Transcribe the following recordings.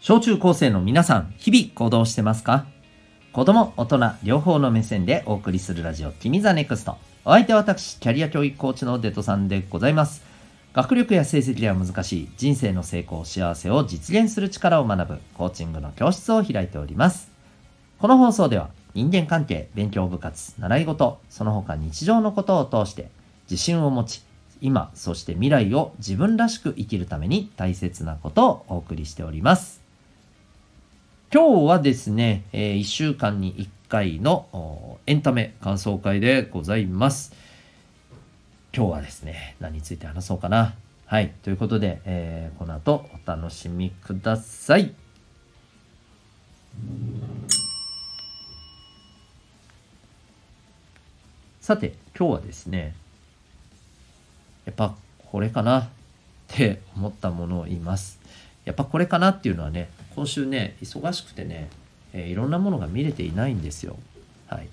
小中高生の皆さん、日々行動してますか？子供、大人、両方の目線でお送りするラジオ、君 the NEXT。お相手は私、キャリア教育コーチのデトさんでございます。学力や成績では難しい人生の成功、幸せを実現する力を学ぶコーチングの教室を開いております。この放送では人間関係、勉強部活、習い事、その他日常のことを通して自信を持ち、今、そして未来を自分らしく生きるために大切なことをお送りしております。今日はですね、えー、1週間に1回のエンタメ感想会でございます。今日はですね、何について話そうかな。はい。ということで、えー、この後お楽しみください。さて、今日はですね、やっぱこれかなって思ったものを言います。やっぱこれかなっていうのはね、今週ね忙しくてね、えー、いろんなものが見れていないんですよはい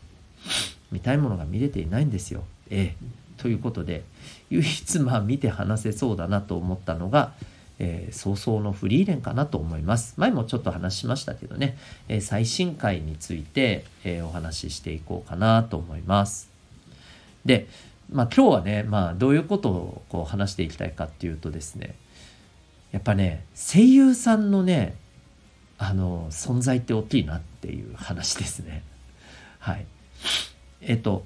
見たいものが見れていないんですよえー、ということで唯一まあ見て話せそうだなと思ったのがえー、早々のフリーレンかなと思います。前もちょっと話しましたけどね、えー、最新回について、えー、お話ししていこうかなと思います。で、まあ今日はね、まあどういうことをこう話していきたいかっていうとですね、やっぱね、声優さんのね、あの存在って大きいなっていう話ですね。はい。えっと、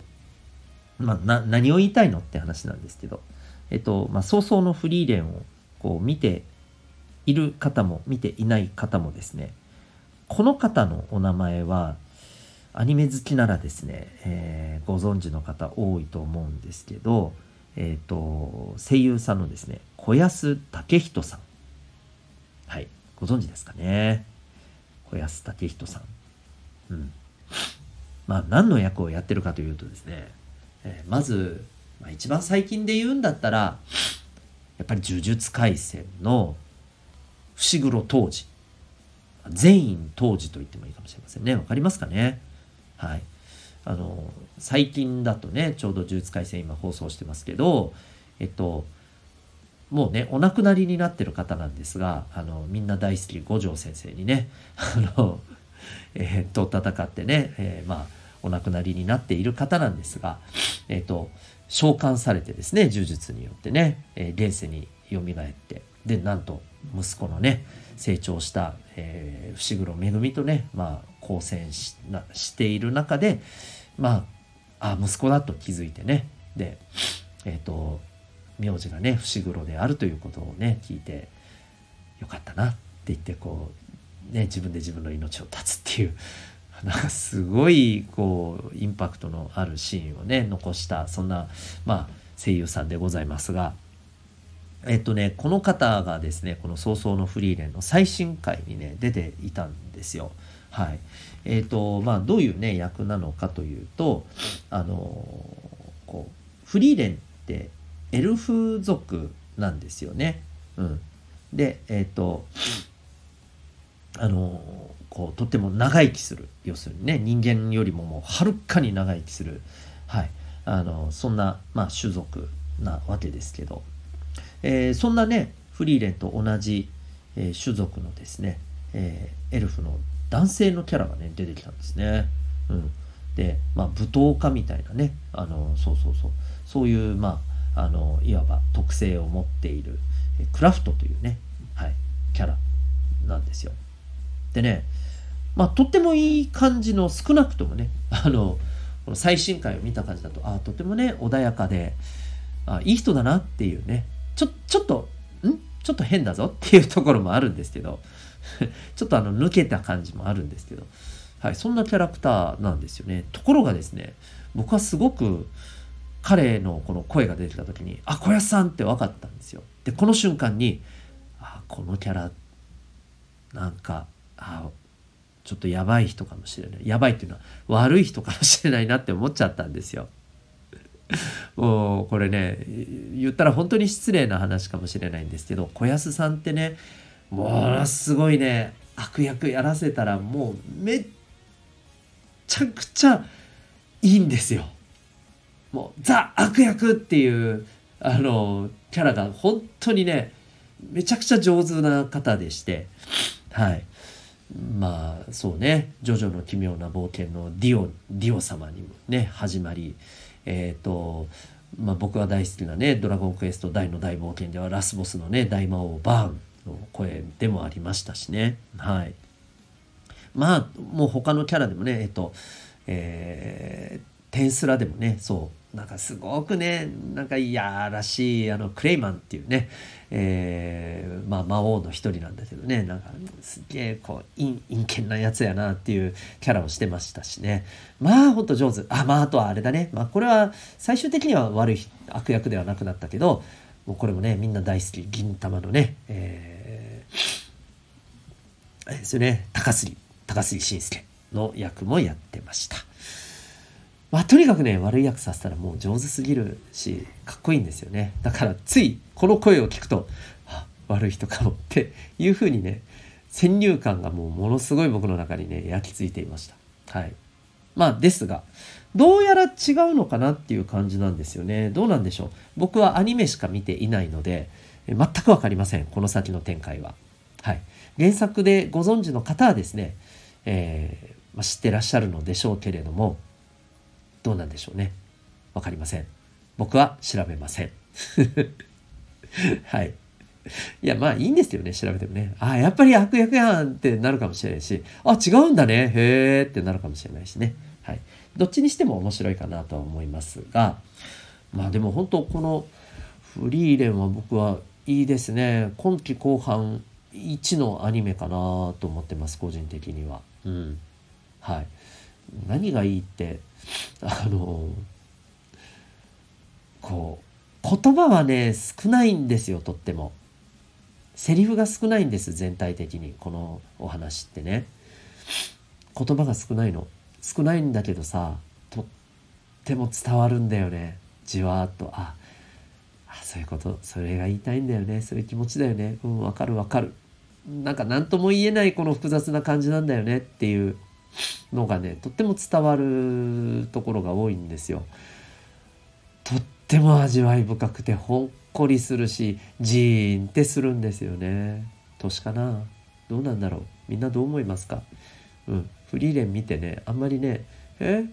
まあ、何を言いたいのって話なんですけど、えっと、まあ、早々のフリーレンをこう見ている方も見ていない方もですね、この方のお名前は、アニメ好きならですね、えー、ご存知の方多いと思うんですけど、えっ、ー、と、声優さんのですね、小安武人さん。はい、ご存知ですかね。小安武人さん。うん。まあ、何の役をやってるかというとですね、えー、まず、まあ、一番最近で言うんだったら、やっぱり呪術廻戦の伏黒当時。全員当時と言ってもいいかもしれませんね。わかりますかね？はい。あの、最近だとね、ちょうど呪術廻戦今放送してますけど、えっと、もうね、お亡くなりになってる方なんですが、あの、みんな大好き五条先生にね、あの、えー、と戦ってね、えー、まあ、お亡くなりになっている方なんですが、えっ、ー、と、召喚されてですね、呪術によってね、えー、現世に蘇って、で、なんと、息子のね、成長した、えー、伏黒恵とね、まあ、交戦しなしている中で、まあ、あ、息子だと気づいてね、で、えっ、ー、と、名字がね伏黒であるということをね聞いてよかったなって言ってこうね自分で自分の命を絶つっていう なんかすごいこうインパクトのあるシーンをね残したそんなまあ声優さんでございますがえっとねこの方がですねこの「早々のフリーレン」の最新回にね出ていたんですよ。はい、えっ、とまあどういうね役なのかというとあのこうフリーレンってエルフ族なんですよね。うん、でえっ、ー、とあのこうとっても長生きする。要するにね人間よりももうはるかに長生きする、はい、あのそんな、まあ、種族なわけですけど、えー、そんなねフリーレンと同じ、えー、種族のですね、えー、エルフの男性のキャラがね出てきたんですね。うん、で、まあ、舞踏家みたいなねあのそうそうそう。そういうまああのいわば特性を持っているクラフトというね、はい、キャラなんですよ。でね、まあ、とってもいい感じの少なくともね あのこの最新回を見た感じだとあとてもね穏やかであいい人だなっていうねちょちょっとん？ちょっと変だぞっていうところもあるんですけど ちょっとあの抜けた感じもあるんですけど、はい、そんなキャラクターなんですよね。ところがですね僕はすごく彼のこの声が出てた時にあ小安さんって分かったんですよ。でこの瞬間にあこのキャラなんかあちょっとやばい人かもしれないやばいっていうのは悪い人かもしれないなって思っちゃったんですよ。もうこれね言ったら本当に失礼な話かもしれないんですけど小安さんってねものすごいね悪役やらせたらもうめっちゃくちゃいいんですよ。もうザ悪役っていうあのキャラが本当にねめちゃくちゃ上手な方でしてはい。まあそうね「ジョジョの奇妙な冒険」のディオディオ様にもね始まりえっ、ー、とまあ、僕が大好きなね「ドラゴンクエスト大の大冒険」ではラスボスのね大魔王バーンの声でもありましたしね。はい。まあもう他のキャラでもねえっ、とえー、テンスラでもねそうなんかすごくねなんかいやらしいあのクレイマンっていうね、えー、まあ、魔王の一人なんだけどねなんかすげえこう陰陰険なやつやなっていうキャラをしてましたしね。まあほんと上手。あまああとはあれだね。まあこれは最終的には悪い悪役ではなくなったけどもうこれもねみんな大好き銀玉のねえー、ですよね。高杉高杉晋介の役もやってました。まあ、とにかくね悪い役させたらもう上手すぎるしかっこいいんですよね。だからついこの声を聞くと悪い人かもっていうふうにね先入観がもうものすごい僕の中にね焼き付いていました。はい。まあですがどうやら違うのかなっていう感じなんですよね。どうなんでしょう。僕はアニメしか見ていないので全く分かりません。この先の展開は。はい。原作でご存知の方はですね、えーまあ、知ってらっしゃるのでしょうけれどもどうなんでしょうね。わかりません。僕は調べません。はい。いや、まあいいんですよね、調べてもね。ああ、やっぱり悪役やんってなるかもしれないし、あ、違うんだね、へえってなるかもしれないしね。はい。どっちにしても面白いかなとは思いますが、まあでも本当このフリーレンは僕はいいですね。今季後半1のアニメかなと思ってます、個人的には。うん。はい。何がいいってあのこう言葉はね少ないんですよとっても。セリフが少ないんです全体的にこのお話ってね。言葉が少ないの。少ないんだけどさとっても伝わるんだよね。じわーっと。ああそういうことそれが言いたいんだよね。そういう気持ちだよね。うんわかるわかる。なんか何とも言えないこの複雑な感じなんだよねっていうのがねとっても伝わるところが多いんですよ。とっても味わい深くてほっこりするしジーンってするんですよね。年かな？どうなんだろう？みんなどう思いますか？うん、フリーレン見てねあんまりねえ？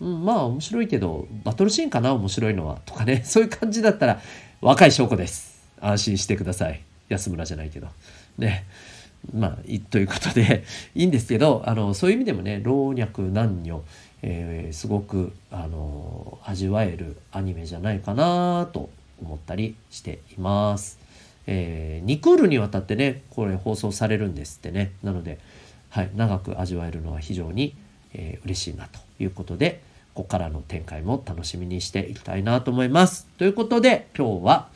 うん、まあ面白いけどバトルシーンかな？面白いのは？とかね。そういう感じだったら若い証拠です。安心してください。安村じゃないけど。ね。まあ、ということで いいんですけどあのそういう意味でもね老若男女、えー、すごくあの味わえるアニメじゃないかなと思ったりしています。えー、2クールにわたってねこれ放送されるんですってねなので、はい、長く味わえるのは非常に、えー、嬉しいなということでここからの展開も楽しみにしていきたいなと思います。ということで今日は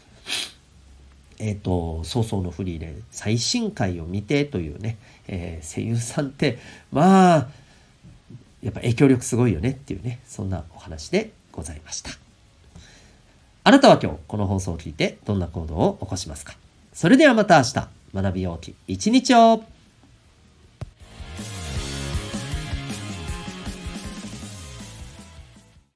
えっ、ー、と、早々のフリーレン最新回を見てというね、えー、声優さんって、まあ、やっぱ影響力すごいよねっていうね、そんなお話でございました。あなたは今日この放送を聞いてどんな行動を起こしますか？それではまた明日、学びようき一日を